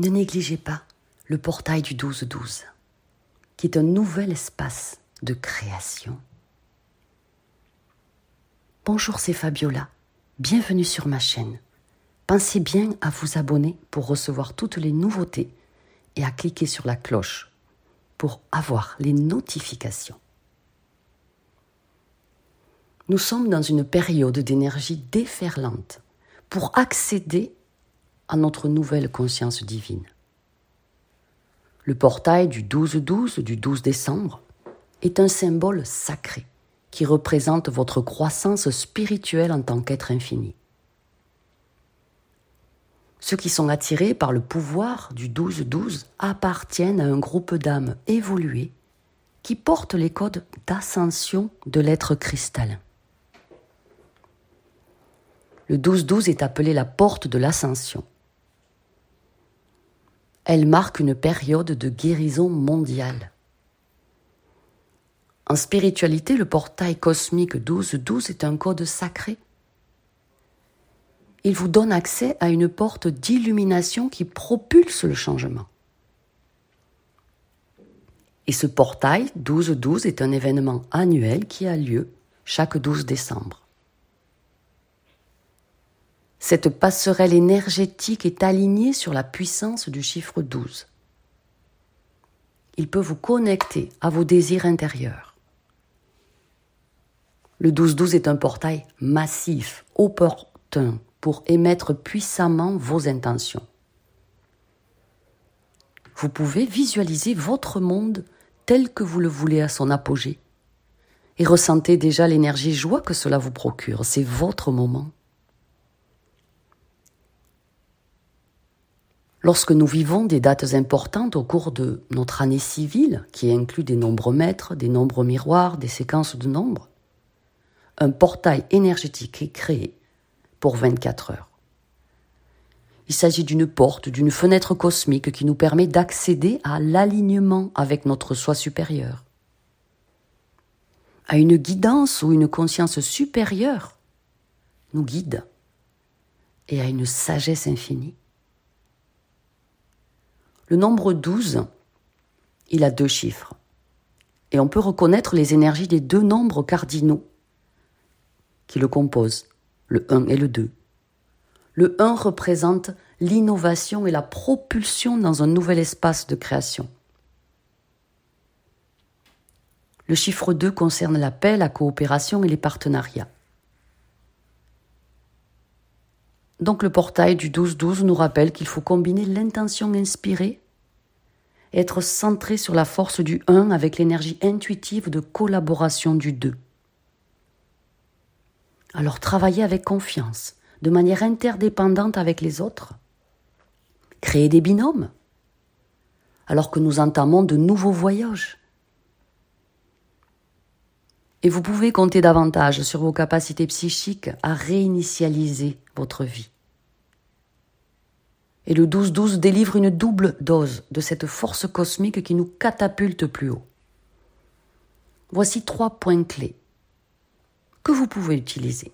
Ne négligez pas le portail du 12-12, qui est un nouvel espace de création. Bonjour, c'est Fabiola. Bienvenue sur ma chaîne. Pensez bien à vous abonner pour recevoir toutes les nouveautés et à cliquer sur la cloche pour avoir les notifications. Nous sommes dans une période d'énergie déferlante pour accéder à notre nouvelle conscience divine. Le portail du 12-12 du 12 décembre est un symbole sacré qui représente votre croissance spirituelle en tant qu'être infini. Ceux qui sont attirés par le pouvoir du 12-12 appartiennent à un groupe d'âmes évoluées qui portent les codes d'ascension de l'être cristallin. Le 12-12 est appelé la porte de l'ascension. Elle marque une période de guérison mondiale. En spiritualité, le portail cosmique 12-12 est un code sacré. Il vous donne accès à une porte d'illumination qui propulse le changement. Et ce portail 12-12 est un événement annuel qui a lieu chaque 12 décembre. Cette passerelle énergétique est alignée sur la puissance du chiffre 12. Il peut vous connecter à vos désirs intérieurs. Le 12-12 est un portail massif, opportun, pour émettre puissamment vos intentions. Vous pouvez visualiser votre monde tel que vous le voulez à son apogée et ressentez déjà l'énergie joie que cela vous procure. C'est votre moment. Lorsque nous vivons des dates importantes au cours de notre année civile, qui inclut des nombres maîtres, des nombres miroirs, des séquences de nombres, un portail énergétique est créé pour 24 heures. Il s'agit d'une porte, d'une fenêtre cosmique qui nous permet d'accéder à l'alignement avec notre soi supérieur, à une guidance ou une conscience supérieure nous guide et à une sagesse infinie. Le nombre 12, il a deux chiffres. Et on peut reconnaître les énergies des deux nombres cardinaux qui le composent, le 1 et le 2. Le 1 représente l'innovation et la propulsion dans un nouvel espace de création. Le chiffre 2 concerne la paix, la coopération et les partenariats. Donc le portail du 12-12 nous rappelle qu'il faut combiner l'intention inspirée, être centré sur la force du 1 avec l'énergie intuitive de collaboration du 2. Alors travailler avec confiance, de manière interdépendante avec les autres. Créer des binômes, alors que nous entamons de nouveaux voyages. Et vous pouvez compter davantage sur vos capacités psychiques à réinitialiser votre vie. Et le 12-12 délivre une double dose de cette force cosmique qui nous catapulte plus haut. Voici trois points clés que vous pouvez utiliser.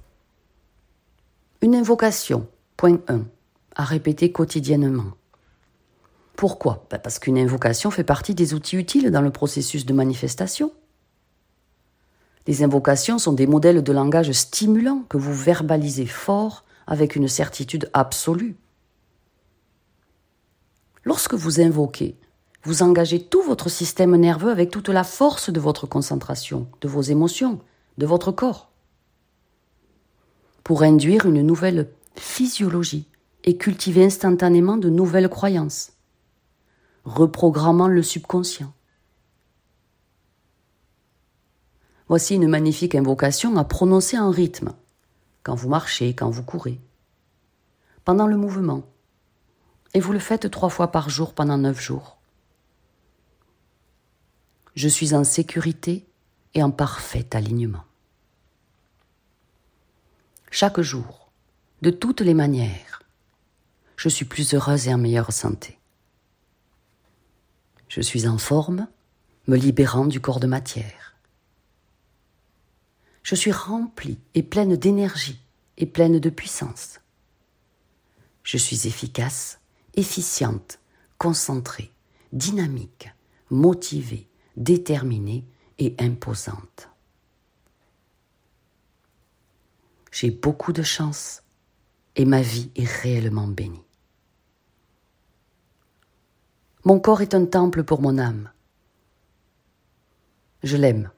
Une invocation, point 1, à répéter quotidiennement. Pourquoi? Ben, Parce qu'une invocation fait partie des outils utiles dans le processus de manifestation. Les invocations sont des modèles de langage stimulants que vous verbalisez fort avec une certitude absolue. Lorsque vous invoquez, vous engagez tout votre système nerveux avec toute la force de votre concentration, de vos émotions, de votre corps, pour induire une nouvelle physiologie et cultiver instantanément de nouvelles croyances, reprogrammant le subconscient. Voici une magnifique invocation à prononcer en rythme, quand vous marchez, quand vous courez, pendant le mouvement, et vous le faites trois fois par jour pendant neuf jours. Je suis en sécurité et en parfait alignement. Chaque jour, de toutes les manières, je suis plus heureuse et en meilleure santé. Je suis en forme, me libérant du corps de matière je suis remplie et pleine d'énergie et pleine de puissance. Je suis efficace, efficiente, concentrée, dynamique, motivée, déterminée et imposante. J'ai beaucoup de chance et ma vie est réellement bénie. Mon corps est un temple pour mon âme. Je l'aime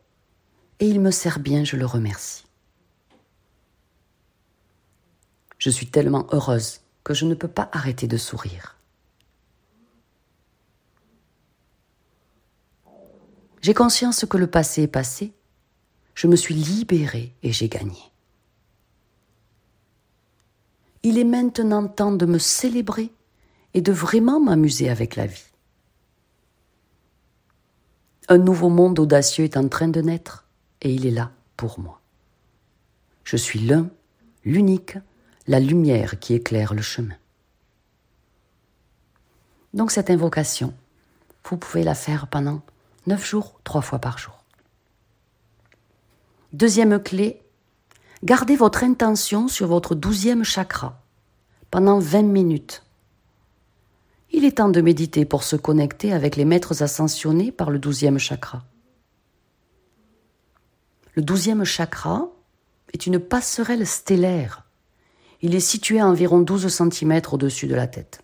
et il me sert bien, je le remercie. Je suis tellement heureuse que je ne peux pas arrêter de sourire. J'ai conscience que le passé est passé. Je me suis libérée et j'ai gagné. Il est maintenant temps de me célébrer et de vraiment m'amuser avec la vie. Un nouveau monde audacieux est en train de naître et il est là pour moi. Je suis l'un, l'unique, la lumière qui éclaire le chemin. Donc cette invocation, vous pouvez la faire pendant neuf jours, trois fois par jour. Deuxième clé, gardez votre intention sur votre douzième chakra pendant 20 minutes. Il est temps de méditer pour se connecter avec les maîtres ascensionnés par le douzième chakra. Le douzième chakra est une passerelle stellaire. Il est situé à environ 12 cm au-dessus de la tête.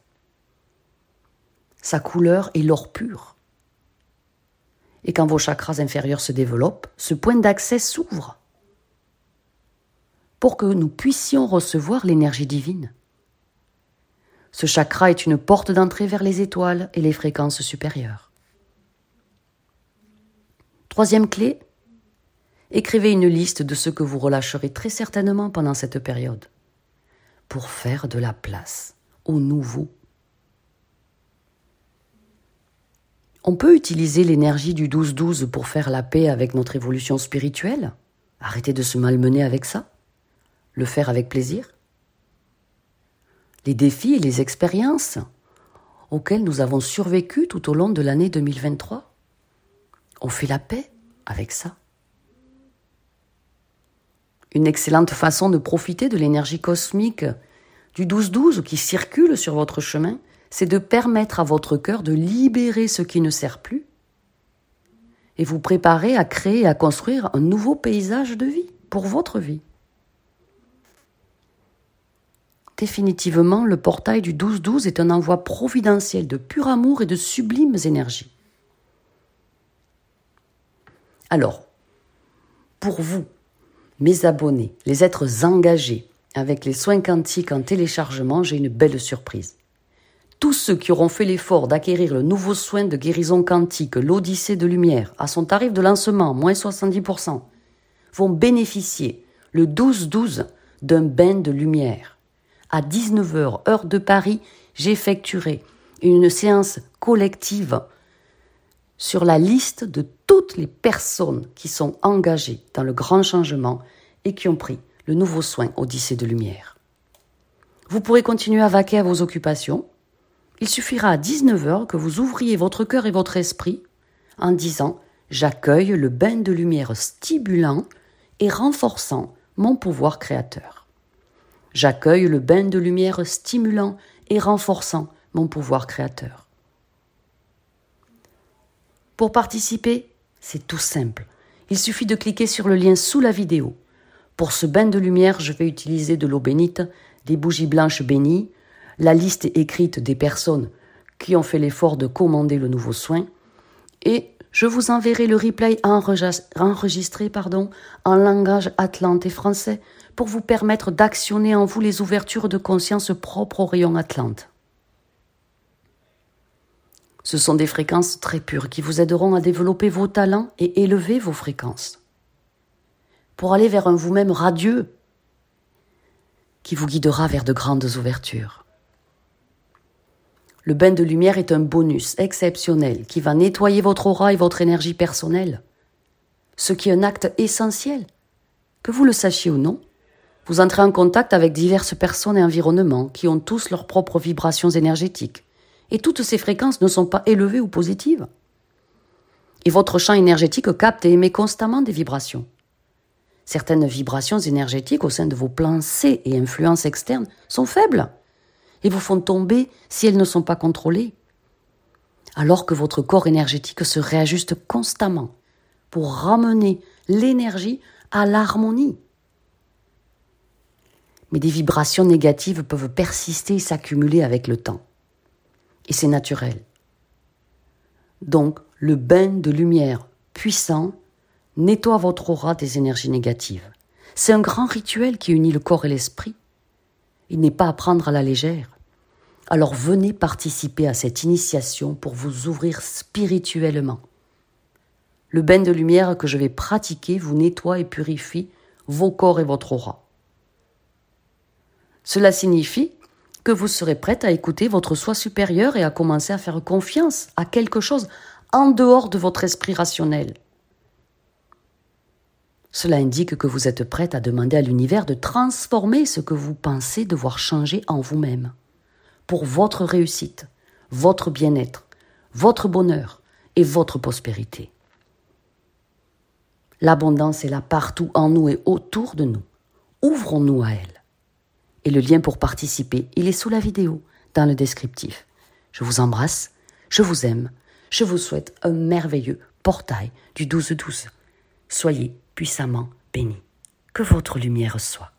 Sa couleur est l'or pur. Et quand vos chakras inférieurs se développent, ce point d'accès s'ouvre pour que nous puissions recevoir l'énergie divine. Ce chakra est une porte d'entrée vers les étoiles et les fréquences supérieures. Troisième clé, écrivez une liste de ce que vous relâcherez très certainement pendant cette période pour faire de la place au nouveau. On peut utiliser l'énergie du 12-12 pour faire la paix avec notre évolution spirituelle? Arrêter de se malmener avec ça. Le faire avec plaisir. Les défis et les expériences auxquelles nous avons survécu tout au long de l'année 2023 On fait la paix avec ça Une excellente façon de profiter de l'énergie cosmique du 12-12 qui circule sur votre chemin c'est de permettre à votre cœur de libérer ce qui ne sert plus et vous préparer à créer et à construire un nouveau paysage de vie pour votre vie. Définitivement, le portail du 12-12 est un envoi providentiel de pur amour et de sublimes énergies. Alors, pour vous, mes abonnés, les êtres engagés avec les soins quantiques en téléchargement, j'ai une belle surprise tous ceux qui auront fait l'effort d'acquérir le nouveau soin de guérison quantique, l'Odyssée de lumière, à son tarif de lancement, moins 70%, vont bénéficier le 12-12 d'un bain de lumière. À 19h, heure de Paris, j'effectuerai une séance collective sur la liste de toutes les personnes qui sont engagées dans le grand changement et qui ont pris le nouveau soin Odyssée de lumière. Vous pourrez continuer à vaquer à vos occupations, il suffira à 19h que vous ouvriez votre cœur et votre esprit en disant J'accueille le bain de lumière stimulant et renforçant mon pouvoir créateur. J'accueille le bain de lumière stimulant et renforçant mon pouvoir créateur. Pour participer, c'est tout simple. Il suffit de cliquer sur le lien sous la vidéo. Pour ce bain de lumière, je vais utiliser de l'eau bénite, des bougies blanches bénies, la liste écrite des personnes qui ont fait l'effort de commander le nouveau soin et je vous enverrai le replay enregistré en langage atlante et français pour vous permettre d'actionner en vous les ouvertures de conscience propres au rayon atlante. Ce sont des fréquences très pures qui vous aideront à développer vos talents et élever vos fréquences. Pour aller vers un vous-même radieux qui vous guidera vers de grandes ouvertures. Le bain de lumière est un bonus exceptionnel qui va nettoyer votre aura et votre énergie personnelle. Ce qui est un acte essentiel. Que vous le sachiez ou non, vous entrez en contact avec diverses personnes et environnements qui ont tous leurs propres vibrations énergétiques. Et toutes ces fréquences ne sont pas élevées ou positives. Et votre champ énergétique capte et émet constamment des vibrations. Certaines vibrations énergétiques au sein de vos pensées et influences externes sont faibles et vous font tomber si elles ne sont pas contrôlées. alors que votre corps énergétique se réajuste constamment pour ramener l'énergie à l'harmonie. Mais des vibrations négatives peuvent persister et s'accumuler avec le temps. Et c'est naturel. Donc, le bain de lumière puissant nettoie votre aura des énergies négatives. C'est un grand rituel qui unit le corps et l'esprit. Il n'est pas à prendre à la légère. Alors venez participer à cette initiation pour vous ouvrir spirituellement. Le bain de lumière que je vais pratiquer vous nettoie et purifie vos corps et votre aura. Cela signifie que vous serez prête à écouter votre soi supérieur et à commencer à faire confiance à quelque chose en dehors de votre esprit rationnel. Cela indique que vous êtes prête à demander à l'univers de transformer ce que vous pensez devoir changer en vous-même, pour votre réussite, votre bien-être, votre bonheur et votre prospérité. L'abondance est là partout en nous et autour de nous. Ouvrons-nous à elle. Et le lien pour participer, il est sous la vidéo, dans le descriptif. Je vous embrasse, je vous aime, je vous souhaite un merveilleux portail du 12-12. Soyez puissamment bénis. Que votre lumière soit.